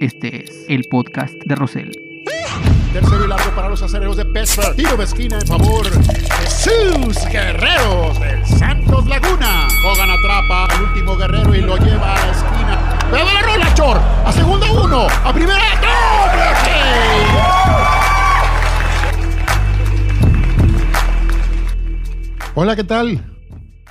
Este es el podcast de Rosell. Tercero y largo para los acereros de Pittsburgh. Tiro de esquina en favor de sus guerreros del Santos Laguna. Hogan atrapa al último guerrero y lo lleva a la esquina. ¡Pero la rola, Chor! ¡A segunda uno! ¡A primera! ¡Doble Hola, ¿qué tal?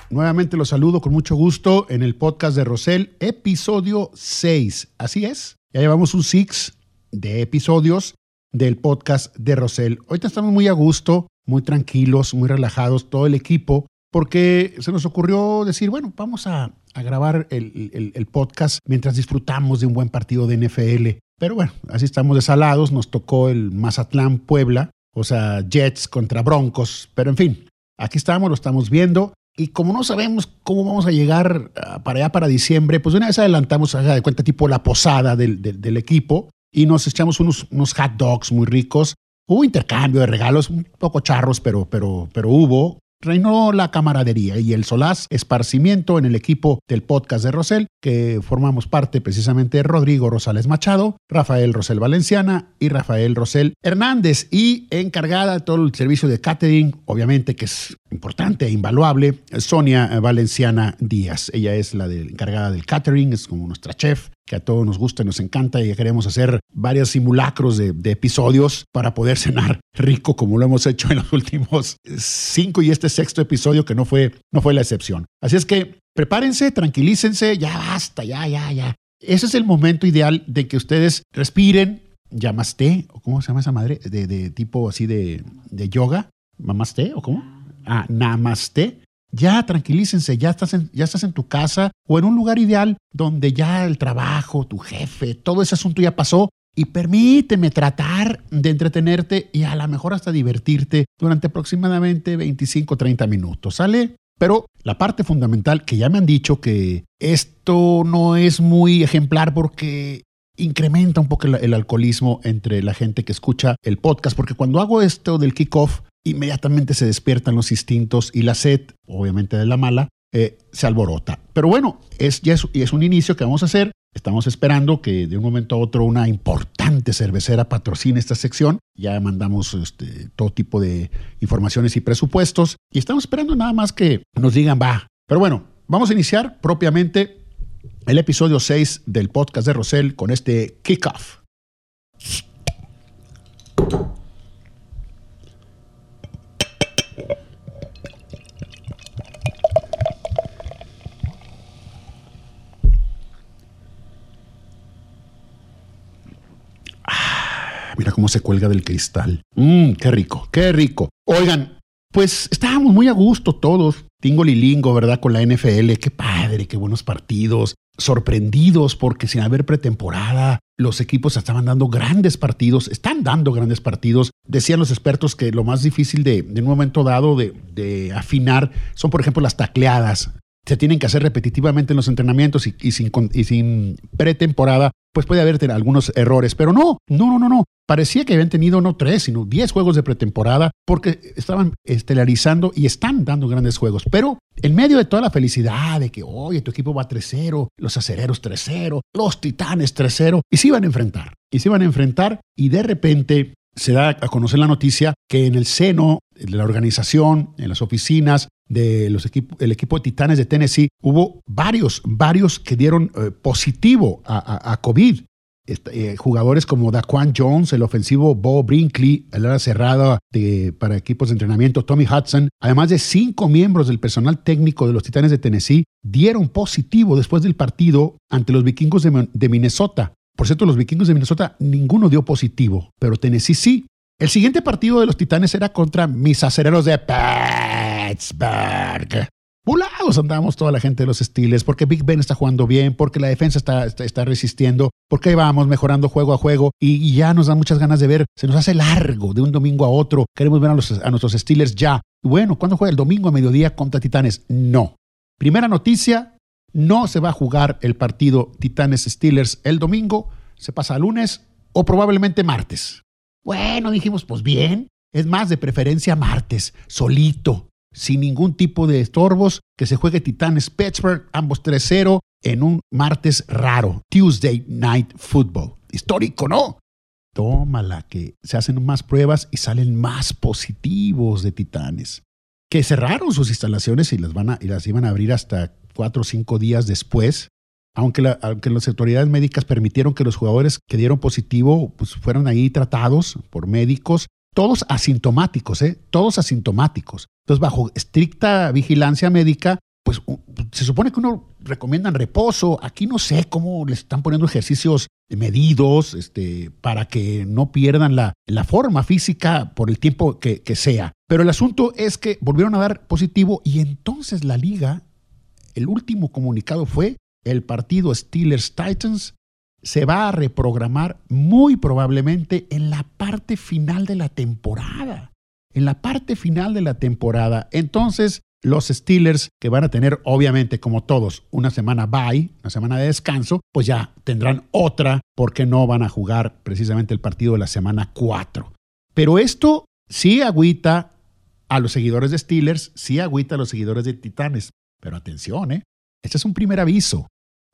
Nuevamente los saludo con mucho gusto en el podcast de Rosell, episodio 6. Así es, ya llevamos un 6 de episodios del podcast de Rosell. Hoy estamos muy a gusto, muy tranquilos, muy relajados, todo el equipo, porque se nos ocurrió decir, bueno, vamos a, grabar el, el, el, podcast mientras disfrutamos de un buen partido de NFL. Pero bueno, así estamos desalados, nos tocó el Mazatlán Puebla, o sea, Jets contra Broncos, pero en fin, aquí estamos, lo estamos viendo. Y como no sabemos cómo vamos a llegar para allá para diciembre, pues una vez adelantamos, haga de cuenta, tipo la posada del, del, del equipo y nos echamos unos, unos hot dogs muy ricos. Hubo intercambio de regalos, un poco charros, pero, pero, pero hubo. Reinó la camaradería y el solaz esparcimiento en el equipo del podcast de Rosell, que formamos parte precisamente Rodrigo Rosales Machado, Rafael Rosell Valenciana y Rafael Rosell Hernández, y encargada de todo el servicio de catering, obviamente que es importante e invaluable, Sonia Valenciana Díaz. Ella es la encargada del catering, es como nuestra chef, que a todos nos gusta y nos encanta y queremos hacer varios simulacros de, de, episodios para poder cenar rico como lo hemos hecho en los últimos cinco y este sexto episodio que no fue, no fue la excepción. Así es que prepárense, tranquilícense, ya basta, ya, ya, ya. Ese es el momento ideal de que ustedes respiren, llamaste, o cómo se llama esa madre, de, de tipo así de, de yoga, mamaste, o cómo, ah, namaste, ya tranquilícense, ya estás, en, ya estás en tu casa o en un lugar ideal donde ya el trabajo, tu jefe, todo ese asunto ya pasó. Y permíteme tratar de entretenerte y a lo mejor hasta divertirte durante aproximadamente 25 30 minutos, ¿sale? Pero la parte fundamental que ya me han dicho que esto no es muy ejemplar porque incrementa un poco el, alcoholismo entre la gente que escucha el podcast, porque cuando hago esto del kickoff, inmediatamente se despiertan los instintos y la sed, obviamente de la mala, eh, se alborota. Pero bueno, es, ya es, un inicio que vamos a hacer. Estamos esperando que de un momento a otro una importante cervecera patrocine esta sección. Ya mandamos este, todo tipo de informaciones y presupuestos y estamos esperando nada más que nos digan va. Pero bueno, vamos a iniciar propiamente el episodio 6 del podcast de Rosell con este kickoff. Mira cómo se cuelga del cristal. Mmm, qué rico, qué rico. Oigan, pues estábamos muy a gusto todos. Tingo Lilingo, ¿verdad? Con la NFL. Qué padre, qué buenos partidos. Sorprendidos porque sin haber pretemporada, los equipos estaban dando grandes partidos, están dando grandes partidos. Decían los expertos que lo más difícil de, de un momento dado de, afinar son, por ejemplo, las tacleadas se tienen que hacer repetitivamente en los entrenamientos y sin pretemporada, pues puede haber algunos errores. Pero no, no, no, no, no. Parecía que habían tenido no tres, sino diez juegos de pretemporada porque estaban estelarizando y están dando grandes juegos. Pero en medio de toda la felicidad de que, oye, tu equipo va 3-0, los acereros 3-0, los titanes 3-0, y se iban a enfrentar. Y se iban a enfrentar y de repente se da a conocer la noticia que en el seno de la organización, en las oficinas de los equipos, el equipo de Titanes de Tennessee, hubo varios, varios que dieron eh, positivo a COVID. Eh, jugadores como Daquan Jones, el ofensivo Bo Brinkley, el ala cerrada de, para equipos de entrenamiento Tommy Hudson, además de cinco miembros del personal técnico de los Titanes de Tennessee, dieron positivo después del partido ante los vikingos de, de Minnesota. Por cierto, los vikingos de Minnesota ninguno dio positivo, pero Tennessee sí. El siguiente partido de los Titanes era contra mis acereros de Pittsburgh. Volados andábamos toda la gente de los Steelers porque Big Ben está jugando bien, porque la defensa está, está, resistiendo, porque vamos mejorando juego a juego y, ya nos da muchas ganas de ver. Se nos hace largo de un domingo a otro. Queremos ver a, a nuestros Steelers ya. Bueno, ¿cuándo juega el domingo a mediodía contra Titanes? No. Primera noticia, no se va a jugar el partido Titanes-Steelers el domingo, se pasa a lunes o probablemente martes. Bueno, dijimos, pues bien, es más de preferencia martes, solito, sin ningún tipo de estorbos, que se juegue Titanes Pittsburgh, ambos 3-0, en un martes raro, Tuesday Night Football. histórico, ¿no? Tómala, que se hacen más pruebas y salen más positivos de Titanes. Que cerraron sus instalaciones y las, van a, y las iban a abrir hasta cuatro o cinco días después. Aunque, aunque, las autoridades médicas permitieron que los jugadores que dieron positivo pues, fueran ahí tratados por médicos, todos asintomáticos, ¿eh? todos asintomáticos. Entonces, bajo estricta vigilancia médica, pues se supone que uno recomiendan reposo. Aquí no sé cómo les están poniendo ejercicios medidos este, para que no pierdan la, la forma física por el tiempo que, que sea. Pero el asunto es que volvieron a dar positivo y entonces la liga, el último comunicado fue el partido Steelers Titans se va a reprogramar muy probablemente en la parte final de la temporada. En la parte final de la temporada. Entonces, los Steelers, que van a tener, obviamente, como todos, una semana bye, una semana de descanso, pues ya tendrán otra porque no van a jugar precisamente el partido de la semana 4. Pero esto sí agüita a los seguidores de Steelers, sí agüita a los seguidores de Titanes. Pero atención, ¿eh? Este es un primer aviso.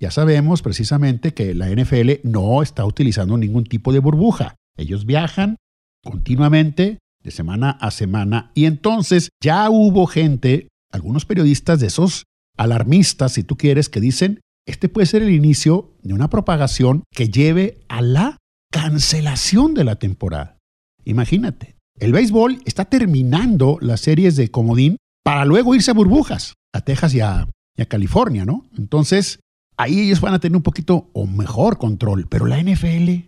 Ya sabemos precisamente que la NFL no está utilizando ningún tipo de burbuja. Ellos viajan continuamente de semana a semana y entonces ya hubo gente algunos periodistas de esos alarmistas, si tú quieres, que dicen, este puede ser el inicio de una propagación que lleve a la cancelación de la temporada. Imagínate, el béisbol está terminando las series de comodín para luego irse a burbujas, a Texas y a, California, ¿no? Entonces, ahí ellos van a tener un poquito o mejor control, pero la NFL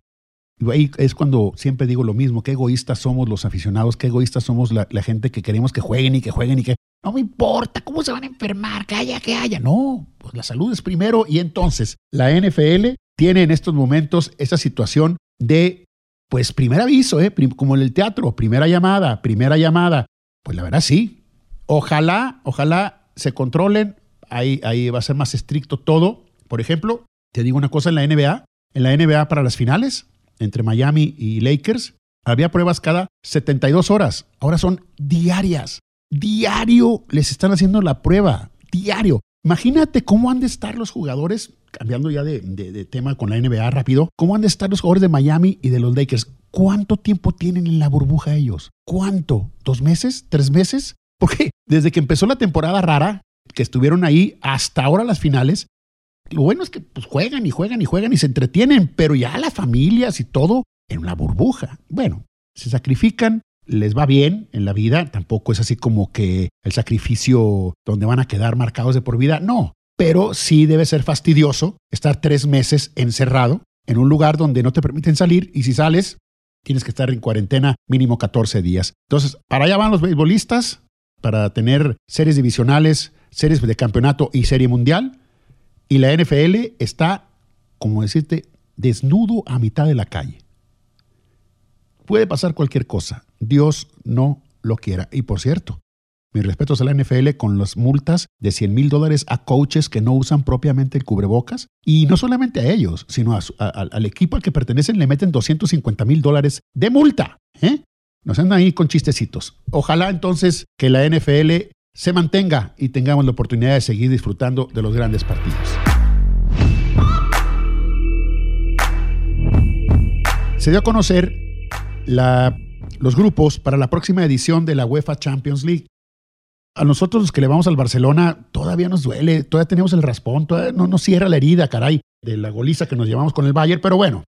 ahí es cuando siempre digo lo mismo, qué egoístas somos los aficionados, qué egoístas somos la, gente que queremos que jueguen y que jueguen y que no me importa cómo se van a enfermar, que haya, que haya. No, pues la salud es primero y entonces la NFL tiene en estos momentos esa situación de, pues primer aviso, ¿eh? como en el teatro, primera llamada, primera llamada. Pues la verdad sí. Ojalá, ojalá se controlen, ahí, ahí va a ser más estricto todo. Por ejemplo, te digo una cosa en la NBA, en la NBA para las finales, entre Miami y Lakers, había pruebas cada 72 horas. Ahora son diarias. Diario les están haciendo la prueba. Diario. Imagínate cómo han de estar los jugadores, cambiando ya de, tema con la NBA rápido, cómo han de estar los jugadores de Miami y de los Lakers. ¿Cuánto tiempo tienen en la burbuja ellos? ¿Cuánto? ¿Dos meses? ¿Tres meses? Porque desde que empezó la temporada rara, que estuvieron ahí hasta ahora las finales, lo bueno es que pues, juegan y juegan y juegan y se entretienen, pero ya las familias y todo en una burbuja. Bueno, se sacrifican, les va bien en la vida, tampoco es así como que el sacrificio donde van a quedar marcados de por vida, no, pero sí debe ser fastidioso estar tres meses encerrado en un lugar donde no te permiten salir y si sales tienes que estar en cuarentena mínimo 14 días. Entonces, para allá van los beisbolistas, para tener series divisionales, series de campeonato y serie mundial y la NFL está, como decirte, desnudo a mitad de la calle. Puede pasar cualquier cosa. Dios no lo quiera. Y por cierto, mis respetos a la NFL con las multas de 100 mil dólares a coaches que no usan propiamente el cubrebocas. Y no solamente a ellos, sino al equipo al que pertenecen le meten 250 mil dólares de multa. ¿eh? Nos andan ahí con chistecitos. Ojalá entonces que la NFL se mantenga y tengamos la oportunidad de seguir disfrutando de los grandes partidos. Se dio a conocer los grupos para la próxima edición de la UEFA Champions League. A nosotros los que le vamos al Barcelona todavía nos duele, todavía tenemos el raspón, todavía no nos cierra la herida, caray, de la goliza que nos llevamos con el Bayern, pero bueno,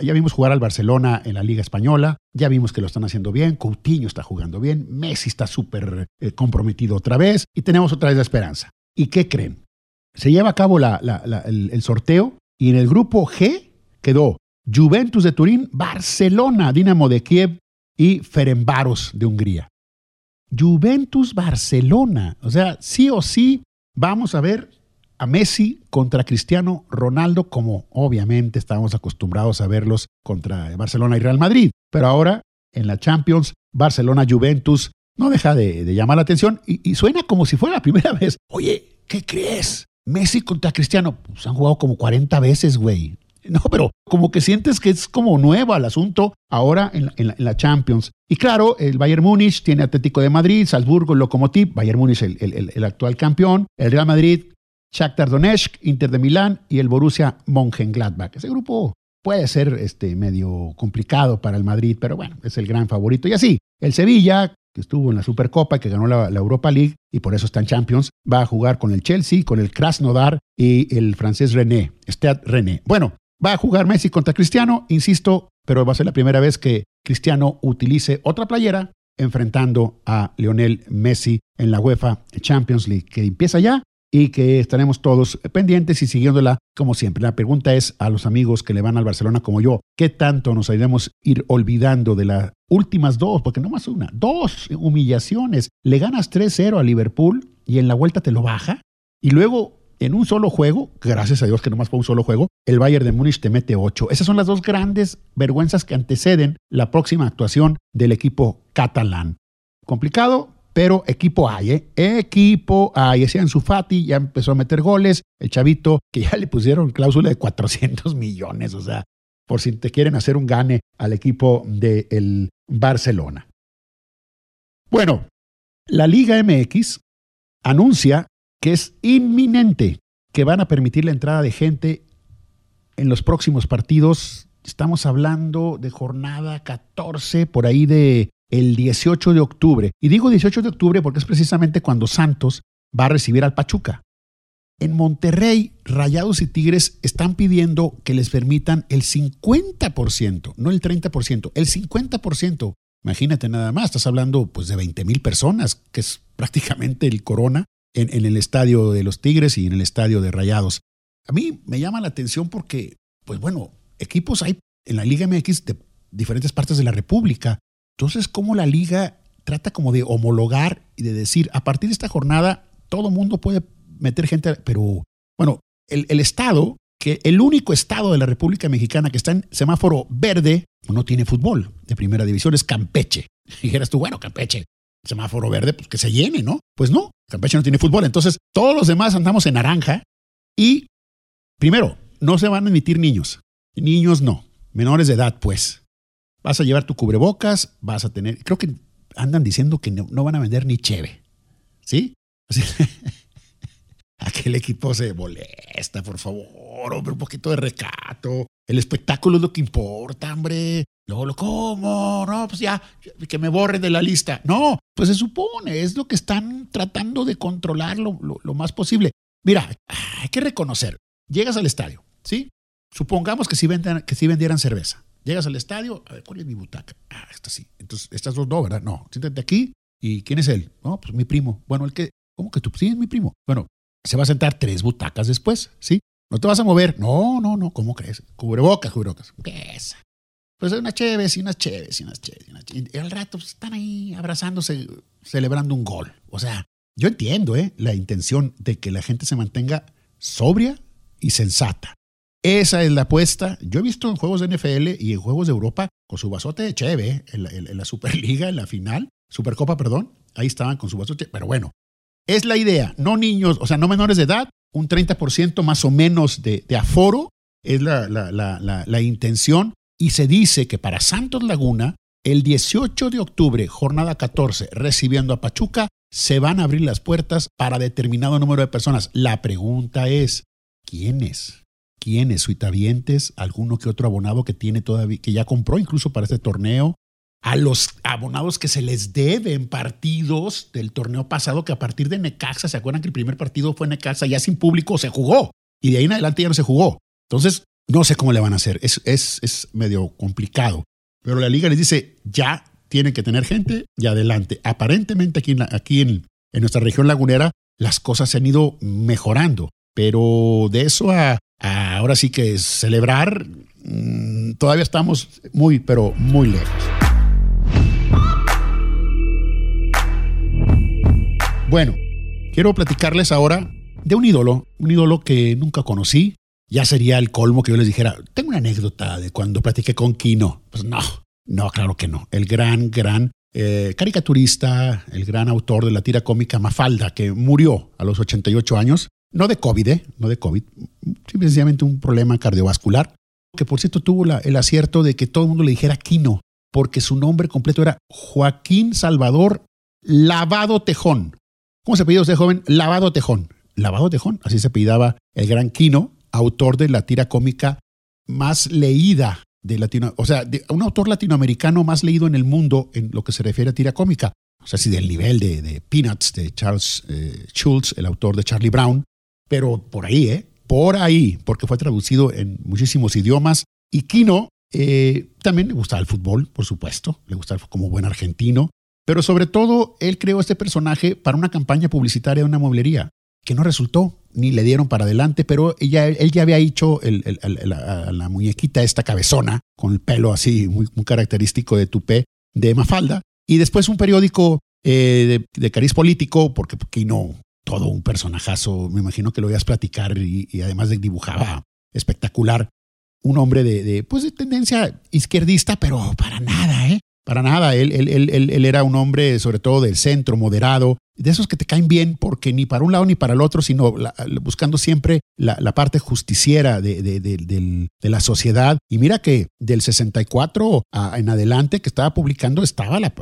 ya vimos jugar al Barcelona en la Liga Española, ya vimos que lo están haciendo bien, Coutinho está jugando bien, Messi está súper eh, comprometido otra vez y tenemos otra vez la esperanza. ¿Y qué creen? Se lleva a cabo el, el sorteo y en el grupo G quedó Juventus de Turín, Barcelona, Dinamo de Kiev y Ferenbaros de Hungría. Juventus Barcelona, o sea, sí o sí vamos a ver a Messi contra Cristiano Ronaldo, como obviamente estábamos acostumbrados a verlos contra Barcelona y Real Madrid. Pero ahora, en la Champions, Barcelona-Juventus no deja de, llamar la atención y, suena como si fuera la primera vez. Oye, ¿qué crees? Messi contra Cristiano, pues han jugado como 40 veces, güey. No, pero como que sientes que es como nuevo el asunto ahora en la, Champions. Y claro, el Bayern Múnich tiene Atlético de Madrid, Salzburgo, Lokomotiv, Bayern Múnich el, actual campeón, el Real Madrid Shakhtar Donetsk, Inter de Milán y el Borussia Mönchengladbach. Ese grupo puede ser este, medio complicado para el Madrid, pero bueno, es el gran favorito. Y así, el Sevilla, que estuvo en la Supercopa, que ganó la, Europa League y por eso está en Champions, va a jugar con el Chelsea, con el Krasnodar y el francés René, Stade René. Bueno, va a jugar Messi contra Cristiano, insisto, pero va a ser la primera vez que Cristiano utilice otra playera enfrentando a Lionel Messi en la UEFA Champions League, que empieza ya y que estaremos todos pendientes y siguiéndola como siempre. La pregunta es a los amigos que le van al Barcelona como yo, ¿qué tanto nos iremos ir olvidando de las últimas dos? Porque no más una, dos humillaciones. Le ganas 3-0 a Liverpool y en la vuelta te lo baja y luego en un solo juego, gracias a Dios que no más fue un solo juego, el Bayern de Múnich te mete 8. Esas son las dos grandes vergüenzas que anteceden la próxima actuación del equipo catalán. Complicado, pero equipo hay, ¿eh? Equipo hay. Ese Ansu Fati ya empezó a meter goles. El chavito, que ya le pusieron cláusula de 400 millones, o sea, por si te quieren hacer un gane al equipo del Barcelona. Bueno, la Liga MX anuncia que es inminente que van a permitir la entrada de gente en los próximos partidos. Estamos hablando de jornada 14, por ahí de el 18 de octubre. Y digo 18 de octubre porque es precisamente cuando Santos va a recibir al Pachuca. En Monterrey, Rayados y Tigres están pidiendo que les permitan el 50%, no el 30%, el 50%. Imagínate nada más, estás hablando pues de 20 mil personas, que es prácticamente el corona en, en, el estadio de los Tigres y en el estadio de Rayados. A mí me llama la atención porque, pues bueno, equipos hay en la Liga MX de diferentes partes de la República entonces, ¿cómo la liga trata como de homologar y de decir, a partir de esta jornada, todo mundo puede meter gente, pero bueno, el, Estado, que el único Estado de la República Mexicana que está en semáforo verde, no tiene fútbol de primera división, es Campeche. Y dijeras tú, bueno, Campeche, semáforo verde, pues que se llene, ¿no? Pues no, Campeche no tiene fútbol. Entonces, todos los demás andamos en naranja y, primero, no se van a emitir niños. Niños no, menores de edad, pues. Vas a llevar tu cubrebocas, vas a tener, creo que andan diciendo que no, van a vender ni cheve. ¿Sí? Aquel equipo se molesta, por favor, hombre, un poquito de recato. El espectáculo es lo que importa, hombre. Luego lo como, no, pues ya, que me borren de la lista. No, pues se supone, es lo que están tratando de controlar lo, lo más posible. Mira, hay que reconocer, llegas al estadio, ¿sí? Supongamos que vendan, que si vendieran cerveza. Llegas al estadio, a ver, ¿cuál es mi butaca? Ah, esta sí. Entonces, estas dos no, ¿verdad? No, siéntate aquí. ¿Y quién es él? No, pues mi primo. Bueno, el que, ¿cómo que tú? Sí, es mi primo. Bueno, se va a sentar tres butacas después, ¿sí? No te vas a mover. No, no, no, ¿cómo crees? Cubrebocas, cubrebocas. ¿Qué es? Pues unas chéves y unas chéves y unas chéves. Y, unas y al rato pues, están ahí abrazándose, celebrando un gol. O sea, yo entiendo ¿eh? la intención de que la gente se mantenga sobria y sensata. Esa es la apuesta. Yo he visto en juegos de NFL y en juegos de Europa con su vasote de cheve, en la, Superliga, en la final, Supercopa, perdón. Ahí estaban con su vasote. Pero bueno, es la idea. No niños, o sea, no menores de edad, un 30% más o menos de, aforo es la, la intención. Y se dice que para Santos Laguna, el 18 de octubre, jornada 14, recibiendo a Pachuca, se van a abrir las puertas para determinado número de personas. La pregunta es, ¿quiénes? Quiénes, suitavientes, alguno que otro abonado que tiene todavía, que ya compró incluso para este torneo, a los abonados que se les deben partidos del torneo pasado, que a partir de Necaxa, ¿se acuerdan que el primer partido fue Necaxa, ya sin público se jugó? Y de ahí en adelante ya no se jugó. Entonces, no sé cómo le van a hacer, es, es, es medio complicado. Pero la liga les dice, ya tienen que tener gente y adelante. Aparentemente aquí, en, aquí en, en nuestra región lagunera las cosas se han ido mejorando, pero de eso a ahora sí que celebrar, mm, todavía estamos muy, pero muy lejos. Bueno, quiero platicarles ahora de un ídolo, un ídolo que nunca conocí. Ya sería el colmo que yo les dijera, tengo una anécdota de cuando platiqué con Kino. Pues no, no, claro que no. El gran, gran eh, caricaturista, el gran autor de la tira cómica Mafalda, que murió a los 88 años, no de COVID, ¿eh? no de COVID, simplemente un problema cardiovascular, que por cierto tuvo el acierto de que todo el mundo le dijera Quino, porque su nombre completo era Joaquín Salvador Lavado Tejón. ¿Cómo se apellida usted, joven? Lavado Tejón. Lavado Tejón, así se apellidaba el gran Quino, autor de la tira cómica más leída de Latino, o sea, un autor latinoamericano más leído en el mundo en lo que se refiere a tira cómica. O sea, si del nivel de, Peanuts, de Charles eh, Schultz, el autor de Charlie Brown, pero por ahí, ¿eh? Por ahí, porque fue traducido en muchísimos idiomas. Y Kino eh, también le gustaba el fútbol, por supuesto, le gustaba como buen argentino, pero sobre todo él creó este personaje para una campaña publicitaria de una mueblería, que no resultó, ni le dieron para adelante, pero ella, él ya había hecho la, muñequita esta cabezona, con el pelo así muy, característico de tupé, de Mafalda, y después un periódico eh, de, cariz político, porque Kino, todo un personajazo, me imagino que lo a platicar y, y además de dibujaba espectacular, un hombre de, pues de tendencia izquierdista, pero para nada, ¿eh? Para nada. Él, él, él, él, era un hombre, sobre todo del centro, moderado, de esos que te caen bien, porque ni para un lado ni para el otro, sino buscando siempre la, parte justiciera de, la sociedad. Y mira que del 64 en adelante que estaba publicando, estaba la,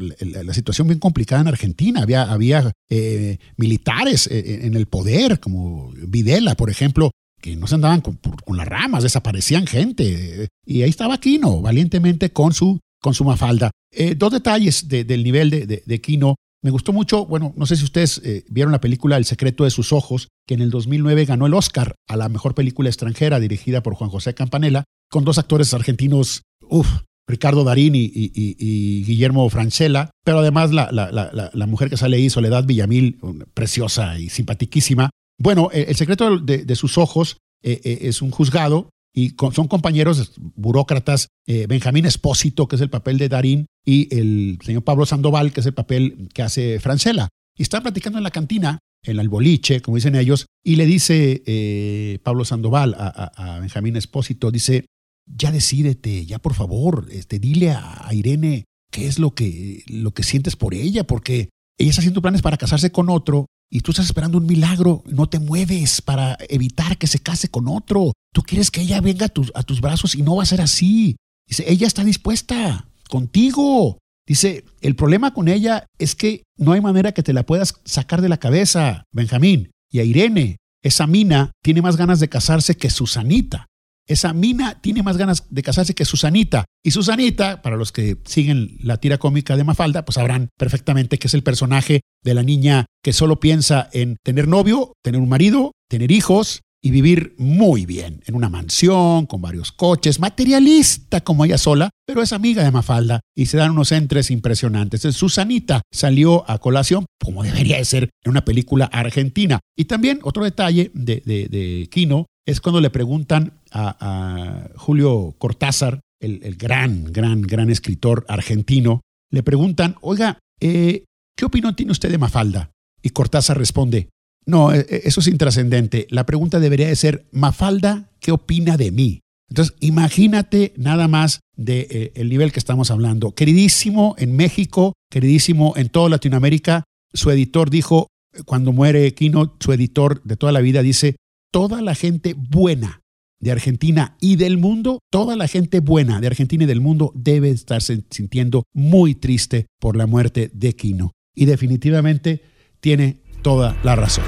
situación bien complicada en Argentina. Había, eh, militares eh, en el poder, como Videla, por ejemplo, que no se andaban con, las ramas, desaparecían gente. Y ahí estaba Kino, valientemente con su, con su mafalda. Eh, dos detalles del nivel de, de, Kino. Me gustó mucho, bueno, no sé si ustedes eh, vieron la película El secreto de sus ojos, que en el 2009 ganó el Oscar a la mejor película extranjera dirigida por Juan José Campanella, con dos actores argentinos, uff, Ricardo Darín y, Guillermo Francella, pero además la, la, mujer que sale ahí, Soledad Villamil, preciosa y simpaticísima, bueno, eh, el secreto de, sus ojos eh, es un juzgado y son compañeros burócratas, Benjamín Espósito, que es el papel de Darín, y el señor Pablo Sandoval, que es el papel que hace Francela. Y están platicando en la cantina, en el boliche, como dicen ellos, y le dice Pablo Sandoval a, Benjamín Espósito, dice, ya decídete, ya por favor, este, dile a, Irene qué es lo que, lo que sientes por ella, porque ella está haciendo planes para casarse con otro y tú estás esperando un milagro, no te mueves para evitar que se case con otro. Tú quieres que ella venga a tus, brazos y no va a ser así. Dice, ella está dispuesta contigo. Dice, el problema con ella es que no hay manera que te la puedas sacar de la cabeza, Benjamín. Y a Irene, esa mina tiene más ganas de casarse que Susanita. Esa mina tiene más ganas de casarse que Susanita. Y Susanita, para los que siguen la tira cómica de Mafalda, pues sabrán perfectamente que es el personaje de la niña que solo piensa en tener novio, tener un marido, tener hijos y vivir muy bien en una mansión con varios coches, materialista como ella sola, pero es amiga de Mafalda y se dan unos entres impresionantes. Susanita salió a colación como debería de ser en una película argentina. Y también otro detalle de, de, de Kino es cuando le preguntan a, Julio Cortázar, el, gran, gran, gran escritor argentino, le preguntan, oiga, eh, ¿qué opinión tiene usted de Mafalda? Y Cortázar responde, no, eh, eh, eso es intrascendente. La pregunta debería de ser, Mafalda, ¿qué opina de mí? Entonces, imagínate nada más del de, el nivel que estamos hablando. Queridísimo en México, queridísimo en toda Latinoamérica, su editor dijo, cuando muere Quino, su editor de toda la vida dice, toda la gente buena de Argentina y del mundo, toda la gente buena de Argentina y del mundo debe estarse sintiendo muy triste por la muerte de Quino. Y definitivamente tiene toda la razón.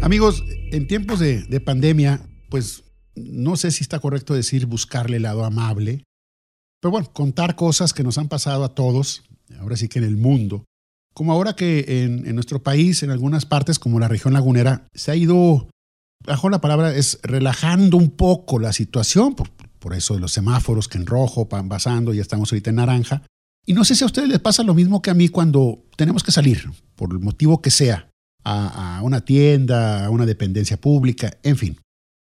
Amigos, en tiempos de, de pandemia, pues no sé si está correcto decir buscarle el lado amable, pero bueno, contar cosas que nos han pasado a todos, ahora sí que en el mundo, como ahora que en, nuestro país, en algunas partes como la región lagunera, se ha ido, bajo la palabra, es relajando un poco la situación, por eso de los semáforos que en rojo van pasando, ya estamos ahorita en naranja. Y no sé si a ustedes les pasa lo mismo que a mí cuando tenemos que salir, por el motivo que sea, a, a una tienda, a una dependencia pública, en fin.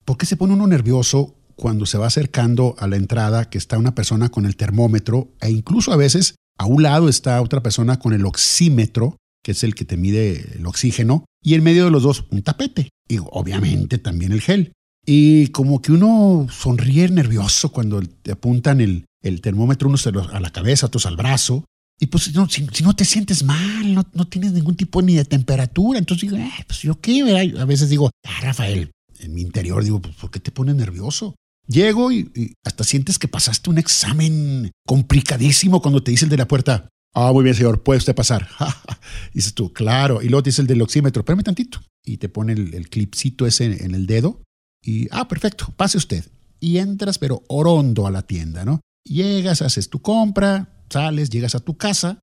¿Por qué se pone uno nervioso cuando se va acercando a la entrada que está una persona con el termómetro e incluso a veces a un lado está otra persona con el oxímetro, que es el que te mide el oxígeno, y en medio de los dos un tapete y obviamente también el gel. Y como que uno sonríe nervioso cuando te apuntan el, el termómetro, unos a la cabeza, otros al brazo. Y pues si, si, no te sientes mal, no, no, tienes ningún tipo ni de temperatura, entonces digo, eh, pues yo qué, a veces digo, ah, Rafael, en mi interior digo, pues ¿por qué te pones nervioso? Llego y, hasta sientes que pasaste un examen complicadísimo cuando te dice el de la puerta, ah, muy bien, señor, puede usted pasar. dices tú, claro. Y luego dice el del oxímetro, espérame tantito. y te pone el, el clipcito ese en el dedo y, ah, perfecto, pase usted. Y entras, pero orondo a la tienda, ¿no? Llegas, haces tu compra, sales, llegas a tu casa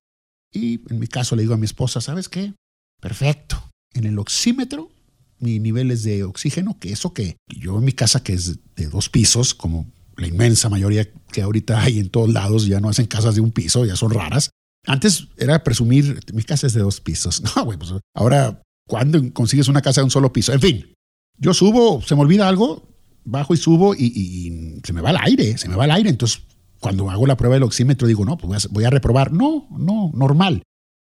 y en mi caso le digo a mi esposa, ¿sabes qué? Perfecto. En el oxímetro, mis niveles de oxígeno, que eso que yo en mi casa, que es de dos pisos, como la inmensa mayoría que ahorita hay en todos lados, ya no hacen casas de un piso, ya son raras. Antes era presumir, mi casa es de dos pisos. No, güey, pues ahora, ¿cuándo consigues una casa de un solo piso? En fin, yo subo, se me olvida algo, bajo y subo y, se me va el aire, se me va el aire. Entonces cuando hago la prueba del oxímetro digo, no, pues voy a, reprobar. No, no, normal.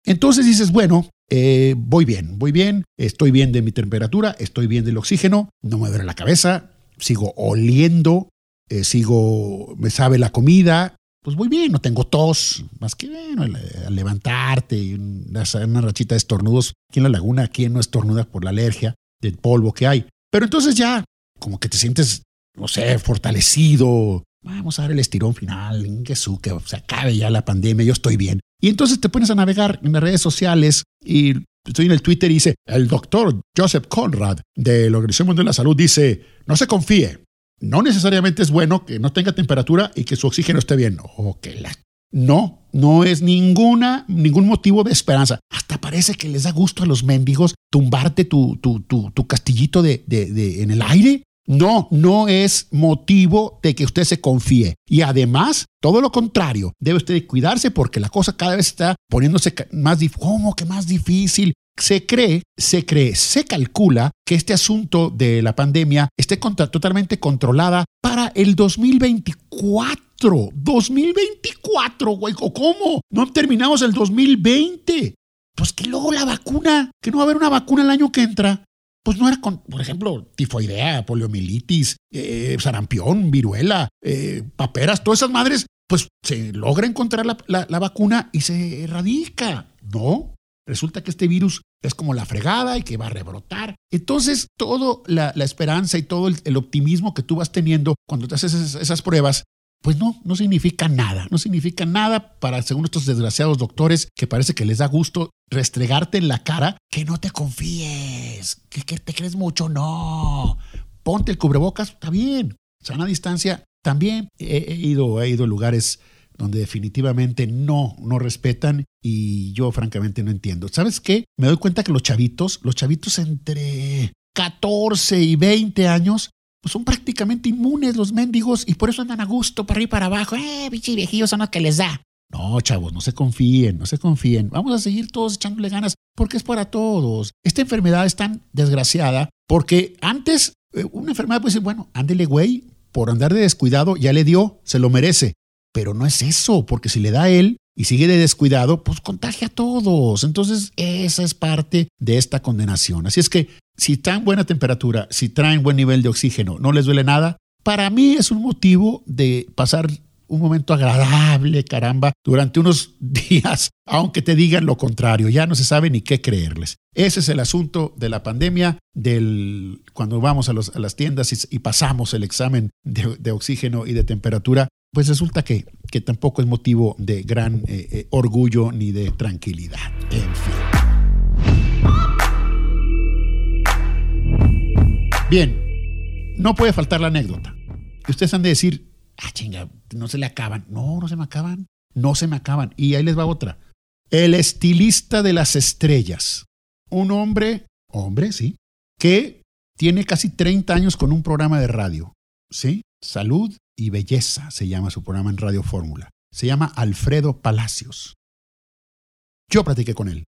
Entonces dices, bueno, eh, voy bien, voy bien, estoy bien de mi temperatura, estoy bien del oxígeno, no me duele la cabeza, sigo oliendo, eh, sigo, me sabe la comida, pues voy bien, no tengo tos, más que bueno, al, levantarte una, una, rachita de estornudos. Aquí en la laguna, ¿quién no estornuda por la alergia del polvo que hay? Pero entonces ya, como que te sientes, no sé, fortalecido, Vamos a dar el estirón final, que se acabe ya la pandemia, yo estoy bien. Y entonces te pones a navegar en las redes sociales y estoy en el Twitter y dice, el doctor Joseph Conrad de la Organización Mundial de la Salud dice, no se confíe, no necesariamente es bueno que no tenga temperatura y que su oxígeno esté bien. Oh, que la... No, no es ninguna, ningún motivo de esperanza. Hasta parece que les da gusto a los mendigos tumbarte tu, tu, tu, tu castillito de, de, en el aire no, no es motivo de que usted se confíe. Y además, todo lo contrario, debe usted cuidarse porque la cosa cada vez está poniéndose más difícil. ¿Cómo que más difícil? Se cree, se cree, se calcula que este asunto de la pandemia esté totalmente controlada para el 2024. 2024, güey, ¿cómo? No terminamos el 2020. Pues que luego la vacuna, que no va a haber una vacuna el año que entra pues no era con, por ejemplo, tifoidea, poliomielitis, eh, sarampión, viruela, eh, paperas, todas esas madres, pues se logra encontrar la, vacuna y se erradica. No, resulta que este virus es como la fregada y que va a rebrotar. Entonces, toda la, esperanza y todo el, optimismo que tú vas teniendo cuando te haces esas pruebas pues no, no significa nada, no significa nada para, según estos desgraciados doctores, que parece que les da gusto restregarte en la cara, que no te confíes, que, te crees mucho, no, ponte el cubrebocas, está bien, sana distancia, también. He, ido, he ido a lugares donde definitivamente no, no respetan y yo francamente no entiendo. ¿Sabes qué? Me doy cuenta que los chavitos, los chavitos entre 14 y 20 años, pues son prácticamente inmunes los mendigos y por eso andan a gusto para arriba y para abajo. Eh, bichos viejillos son que les da. No, chavos, no se confíen, no se confíen. Vamos a seguir todos echándole ganas porque es para todos. Esta enfermedad es tan desgraciada porque antes eh, una enfermedad puede decir, bueno, ándele güey, por andar de descuidado ya le dio, se lo merece. Pero no es eso, porque si le da a él y sigue de descuidado, pues contagia a todos. Entonces, esa es parte de esta condenación. Así es que si traen buena temperatura, si traen buen nivel de oxígeno, no les duele nada, para mí es un motivo de pasar un momento agradable, caramba, durante unos días, aunque te digan lo contrario, ya no se sabe ni qué creerles. Ese es el asunto de la pandemia, del cuando vamos a, las tiendas y, pasamos el examen de, oxígeno y de temperatura, pues resulta que, que tampoco es motivo de gran eh, eh, orgullo ni de tranquilidad. En fin. Bien, no puede faltar la anécdota. Ustedes han de decir, ah, chinga, no se le acaban. No, no se me acaban. No se me acaban. Y ahí les va otra. El estilista de las estrellas. Un hombre, hombre, sí, que tiene casi 30 años con un programa de radio. ¿Sí? Salud y belleza se llama su programa en Radio Fórmula. Se llama Alfredo Palacios. Yo platiqué con él.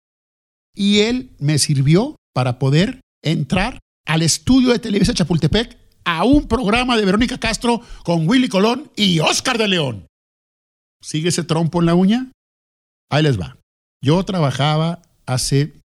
Y él me sirvió para poder entrar al estudio de Televisa Chapultepec a un programa de Verónica Castro con Willy Colón y Oscar de León. ¿Sigue ese trompo en la uña? Ahí les va. Yo trabajaba hace,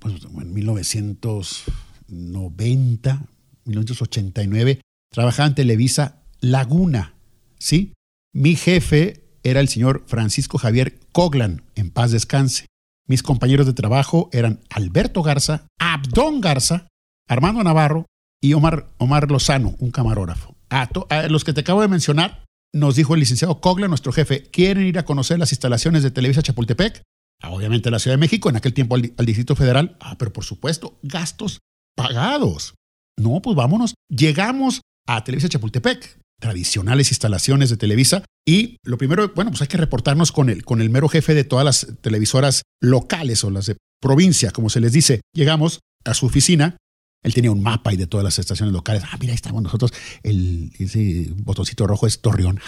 pues, en 1990, 1989, trabajaba en Televisa Laguna, ¿sí? Mi jefe era el señor Francisco Javier Coglan, en paz descanse. Mis compañeros de trabajo eran Alberto Garza, Abdón Garza, Armando Navarro y Omar, Omar Lozano, un camarógrafo. A, los que te acabo de mencionar, nos dijo el licenciado Cogla, nuestro jefe, ¿quieren ir a conocer las instalaciones de Televisa Chapultepec? Ah, obviamente la Ciudad de México, en aquel tiempo al, Distrito Federal. Ah, pero por supuesto, gastos pagados. No, pues vámonos. Llegamos a Televisa Chapultepec, tradicionales instalaciones de Televisa, y lo primero, bueno, pues hay que reportarnos con el, con el mero jefe de todas las televisoras locales o las de provincia, como se les dice. Llegamos a su oficina, él tenía un mapa y de todas las estaciones locales. Ah, mira, ahí estamos nosotros. El, ese botoncito rojo es Torreón.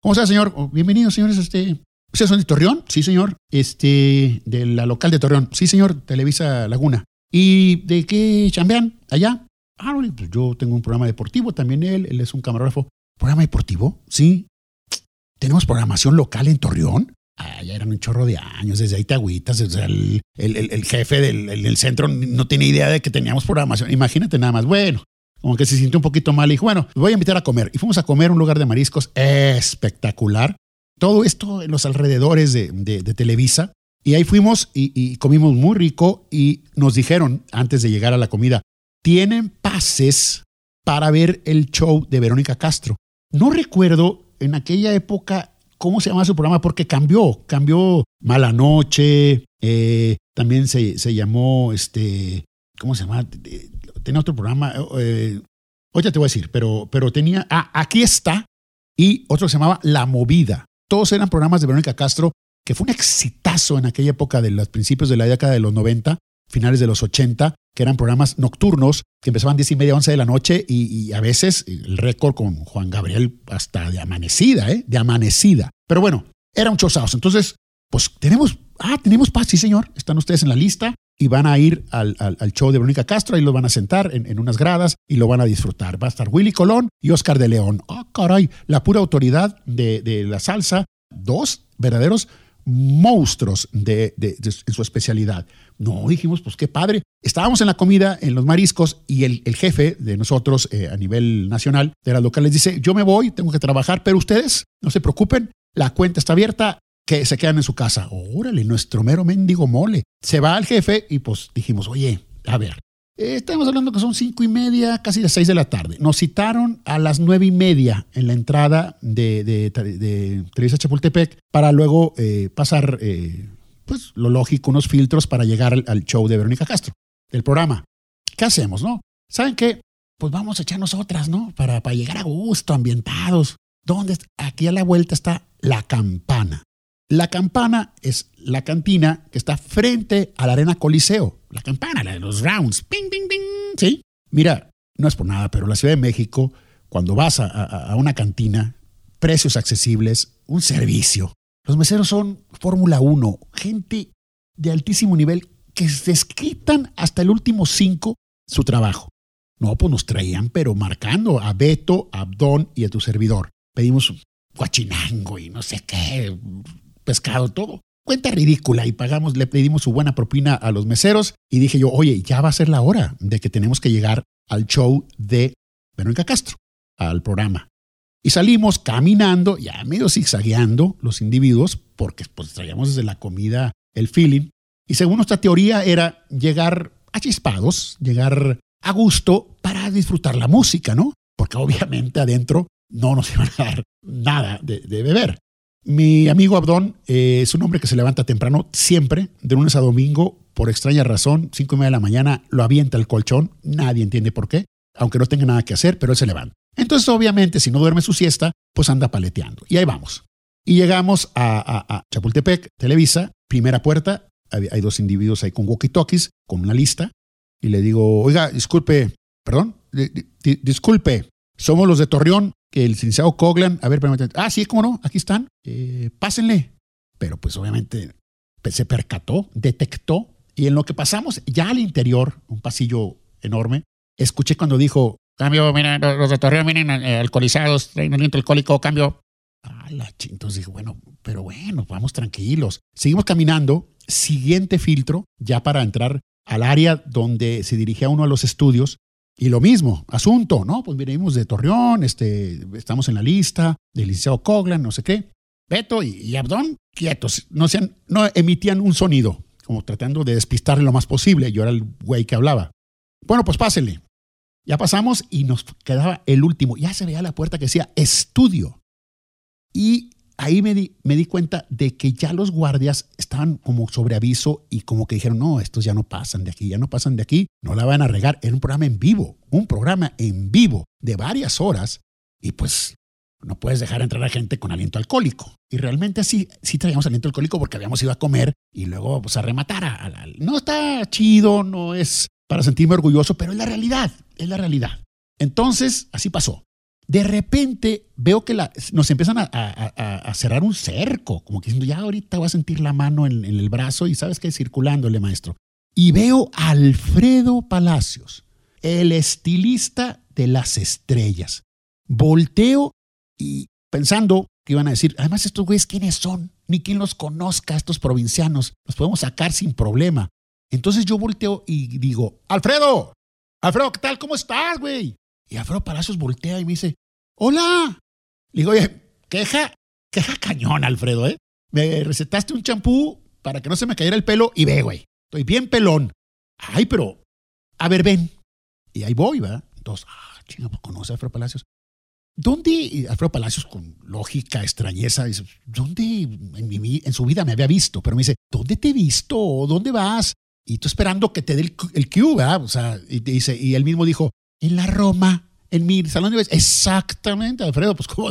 ¿Cómo está, señor? Oh, bienvenidos, señores. Este, ¿Ustedes son de Torreón? Sí, señor. Este, de la local de Torreón. Sí, señor. Televisa Laguna. ¿Y de qué chambean allá? Ah, pues yo tengo un programa deportivo, también él, él es un camarógrafo. ¿Programa deportivo? Sí. ¿Tenemos programación local en Torreón? Ah, ya eran un chorro de años, desde ahí te agüitas, el, el, jefe del, centro no tiene idea de que teníamos programación. Imagínate nada más, bueno, como que se sintió un poquito mal y dijo, bueno, voy a invitar a comer. Y fuimos a comer un lugar de mariscos espectacular. Todo esto en los alrededores de, Televisa. Y ahí fuimos y, comimos muy rico y nos dijeron antes de llegar a la comida, tienen pases para ver el show de Verónica Castro. No recuerdo en aquella época cómo se llama su programa, porque cambió, cambió Mala Noche, eh, también se, se, llamó, este, ¿cómo se llama? Tenía otro programa, eh, te voy a decir, pero, pero tenía, ah, aquí está, y otro que se llamaba La Movida. Todos eran programas de Verónica Castro, que fue un exitazo en aquella época de los principios de la década de los 90, finales de los 80, que eran programas nocturnos que empezaban 10 y media, 11 de la noche y, a veces el récord con Juan Gabriel hasta de amanecida, ¿eh? De amanecida. Pero bueno, era un chozaos. Entonces, pues tenemos, ah, tenemos paz, sí señor, están ustedes en la lista y van a ir al, show de Verónica Castro, y lo van a sentar en, unas gradas y lo van a disfrutar. Va a estar Willy Colón y Oscar de León. Ah, caray, la pura autoridad de, de la salsa, dos verdaderos monstruos de, en su especialidad. No, dijimos, pues qué padre. Estábamos en la comida, en los mariscos, y el, jefe de nosotros eh, a nivel nacional de las locales dice, yo me voy, tengo que trabajar, pero ustedes no se preocupen, la cuenta está abierta, que se quedan en su casa. Órale, nuestro mero mendigo mole. Se va al jefe y pues dijimos, oye, a ver, estamos hablando que son cinco y media, casi las seis de la tarde. Nos citaron a las nueve y media en la entrada de, de, Televisa Chapultepec para luego eh, pasar, eh, pues lo lógico, unos filtros para llegar al, show de Verónica Castro, del programa. ¿Qué hacemos, no? ¿Saben qué? Pues vamos a echarnos otras, ¿no? Para, para llegar a gusto, ambientados. ¿Dónde? Aquí a la vuelta está la campana. La campana es la cantina que está frente a la Arena Coliseo. La campana, la de los rounds. Ping, ping, ping. Sí. Mira, no es por nada, pero la Ciudad de México, cuando vas a, una cantina, precios accesibles, un servicio. Los meseros son Fórmula 1, gente de altísimo nivel que desquitan hasta el último cinco su trabajo. No, pues nos traían, pero marcando a Beto, a Abdón y a tu servidor. Pedimos guachinango y no sé qué, pescado, todo. Cuenta ridícula y pagamos, le pedimos su buena propina a los meseros y dije yo, oye, ya va a ser la hora de que tenemos que llegar al show de Verónica Castro, al programa. Y salimos caminando, ya medio zigzagueando los individuos, porque pues traíamos desde la comida el feeling. Y según nuestra teoría era llegar achispados, llegar a gusto para disfrutar la música, ¿no? Porque obviamente adentro no nos iban a dar nada de, beber. Mi amigo Abdón eh, es un hombre que se levanta temprano, siempre, de lunes a domingo, por extraña razón, cinco y media de la mañana, lo avienta el colchón, nadie entiende por qué, aunque no tenga nada que hacer, pero él se levanta. Entonces, obviamente, si no duerme su siesta, pues anda paleteando. Y ahí vamos. Y llegamos a, Chapultepec, Televisa, primera puerta, hay, dos individuos ahí con walkie-talkies, con una lista, y le digo, oiga, disculpe, perdón, disculpe, somos los de Torreón, que el licenciado Coglan, a ver, ah, sí, cómo no, aquí están, eh, pásenle. Pero pues obviamente se percató, detectó, y en lo que pasamos ya al interior, un pasillo enorme, escuché cuando dijo, cambio, mira, los de Torreón vienen eh, alcoholizados, traen aliento alcohólico, cambio. Ah, la entonces dije, bueno, pero bueno, vamos tranquilos. Seguimos caminando, siguiente filtro, ya para entrar al área donde se dirigía uno a los estudios, y lo mismo, asunto, ¿no? Pues venimos de Torreón, este, estamos en la lista del licenciado Coglan, no sé qué. Beto y, Abdón, quietos, no, sean, no emitían un sonido, como tratando de despistarle lo más posible. Yo era el güey que hablaba. Bueno, pues pásenle. Ya pasamos y nos quedaba el último. Ya se veía la puerta que decía estudio. Y ahí me di, me di cuenta de que ya los guardias estaban como sobre aviso y como que dijeron, no, estos ya no pasan de aquí, ya no pasan de aquí, no la van a regar. Era un programa en vivo, un programa en vivo de varias horas y pues no puedes dejar entrar a gente con aliento alcohólico. Y realmente sí, sí traíamos aliento alcohólico porque habíamos ido a comer y luego pues a rematar. A, no está chido, no es para sentirme orgulloso, pero es la realidad, es la realidad. Entonces, así pasó. De repente veo que nos empiezan a, cerrar un cerco, como diciendo, ya ahorita voy a sentir la mano en, el brazo y sabes que circulándole, maestro. Y veo Alfredo Palacios, el estilista de las estrellas. Volteo y pensando que iban a decir, además estos güeyes, ¿quiénes son? Ni quien los conozca, estos provincianos. Los podemos sacar sin problema. Entonces yo volteo y digo, Alfredo, Alfredo, ¿qué tal? ¿Cómo estás, güey? Y Alfredo Palacios voltea y me dice, hola. Le digo, oye, queja, queja cañón, Alfredo, ¿eh? Me recetaste un champú para que no se me cayera el pelo y ve, güey. Estoy bien pelón. Ay, pero, a ver, ven. Y ahí voy, ¿verdad? Entonces, ah, chinga, pues conoce a Alfredo Palacios. ¿Dónde, Alfredo Palacios con lógica, extrañeza, dice, ¿dónde en, mi, en su vida me había visto? Pero me dice, ¿dónde te he visto? ¿Dónde vas? Y tú esperando que te dé el, el. O sea, y dice, y él mismo dijo, en la Roma, en mi salón de Exactamente, Alfredo, pues ¿cómo,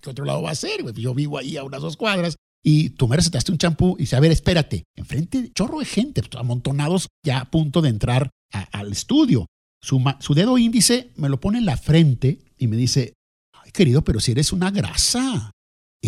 ¿qué otro lado va a ser? Yo vivo ahí a unas dos cuadras. Y tú me recetaste un champú y dice, a ver, espérate, enfrente chorro de gente, pues, amontonados ya a punto de entrar al estudio. Su, su dedo índice me lo pone en la frente y me dice, querido, pero si eres una grasa,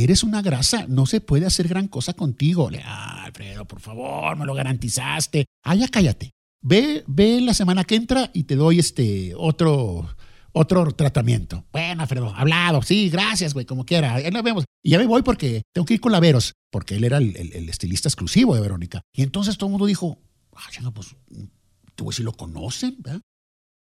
eres una grasa, no se puede hacer gran cosa contigo. Ah, Alfredo, por favor, me lo garantizaste. Ah, ya cállate. Ve, ve la semana que entra y te doy este otro, otro tratamiento. Bueno, Alfredo, hablado, sí, gracias, güey, como quiera. Ahí nos vemos. Y ya me voy porque tengo que ir con la Veros, porque él era el, estilista exclusivo de Verónica. Y entonces todo el mundo dijo, ah, pues, tú si lo conocen, ¿verdad?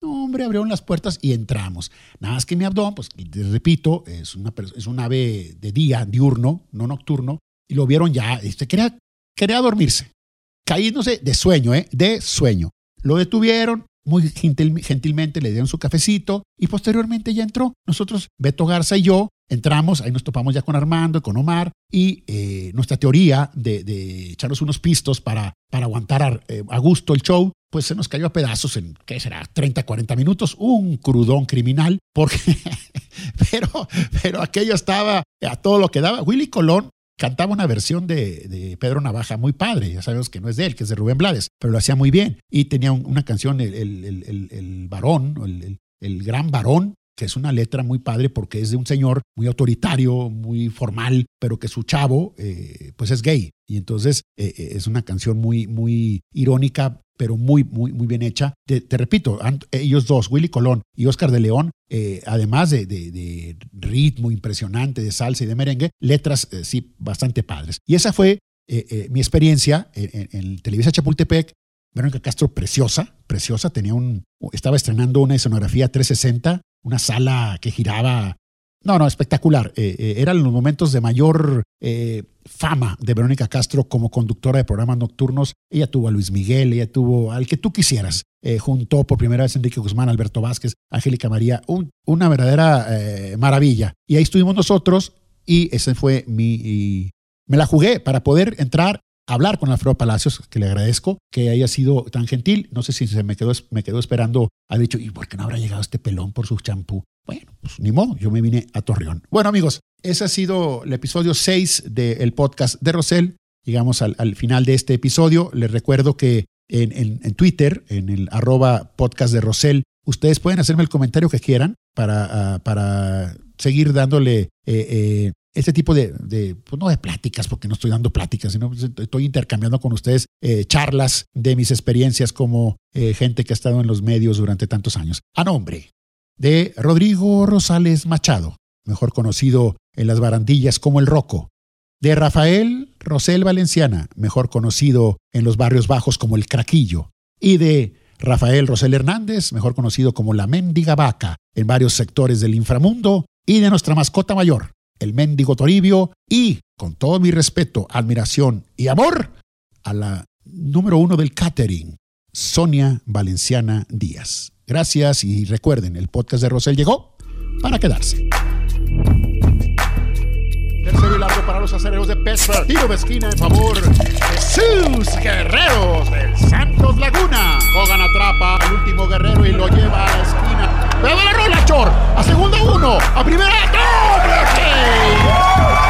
No, hombre, abrieron las puertas y entramos. Nada más que mi abdomen, pues te repito, es, una, es un ave de día, diurno, no nocturno, y lo vieron ya, este, quería, quería dormirse. Caíndose de sueño, ¿eh? De sueño. Lo detuvieron, muy gentilmente le dieron su cafecito y posteriormente ya entró. Nosotros, Beto Garza y yo, entramos, ahí nos topamos ya con Armando con Omar y eh, nuestra teoría de, de, echarnos unos pistos para, para aguantar eh, a, gusto el show, pues se nos cayó a pedazos en, ¿qué será? 30, 40 minutos, un crudón criminal, porque, pero, pero aquello estaba a todo lo que daba. Willy Colón cantaba una versión de, Pedro Navaja muy padre, ya sabemos que no es de él, que es de Rubén Blades, pero lo hacía muy bien. Y tenía una canción, el, el, el varón, el, gran varón, que es una letra muy padre porque es de un señor muy autoritario, muy formal, pero que su chavo eh, pues es gay. Y entonces eh, eh, es una canción muy, muy irónica, pero muy, muy, muy bien hecha. Te, repito, ellos dos, Willy Colón y Oscar de León, además de, ritmo impresionante, de salsa y de merengue, letras sí bastante padres. Y esa fue mi experiencia en, en Televisa Chapultepec Verónica Castro, preciosa, preciosa, tenía un, estaba estrenando una escenografía 360, una sala que giraba. No, no, espectacular. Eh, eh, eran los momentos de mayor eh, fama de Verónica Castro como conductora de programas nocturnos. Ella tuvo a Luis Miguel, ella tuvo al que tú quisieras. juntó por primera vez Enrique Guzmán, Alberto Vázquez, Angélica María, una verdadera maravilla. Y ahí estuvimos nosotros y ese fue mi... me la jugué para poder entrar hablar con Alfredo Palacios, que le agradezco que haya sido tan gentil. No sé si se me quedó, me quedó esperando, ha dicho, ¿y por qué no habrá llegado este pelón por su champú? Bueno, pues ni modo, yo me vine a Torreón. Bueno, amigos, ese ha sido el episodio 6 del podcast de Rosel. Llegamos al, final de este episodio. Les recuerdo que en, Twitter, en el arroba podcast de Rosel, ustedes pueden hacerme el comentario que quieran para, ah, para seguir dándole eh, eh, este tipo de, pues no de pláticas, porque no estoy dando pláticas, sino estoy intercambiando con ustedes eh, charlas de mis experiencias como eh, gente que ha estado en los medios durante tantos años. A nombre de Rodrigo Rosales Machado, mejor conocido en las barandillas como el Roco, de Rafael Rosel Valenciana, mejor conocido en los barrios bajos como el Craquillo, y de Rafael Rosel Hernández, mejor conocido como la Mendiga Vaca, en varios sectores del inframundo, y de nuestra mascota mayor, el mendigo Toribio y, con todo mi respeto, admiración y amor, a la número uno del catering, Sonia Valenciana Díaz. Gracias y recuerden, el podcast de Rosel llegó para quedarse. Tercero y largo para los acereros de Pesa. Tiro de esquina en favor de sus guerreros del Santos Laguna. Hogan atrapa al último guerrero y lo lleva a la esquina. ¡Pega la rola, Chor! A segunda uno, a primera. ¡Doble!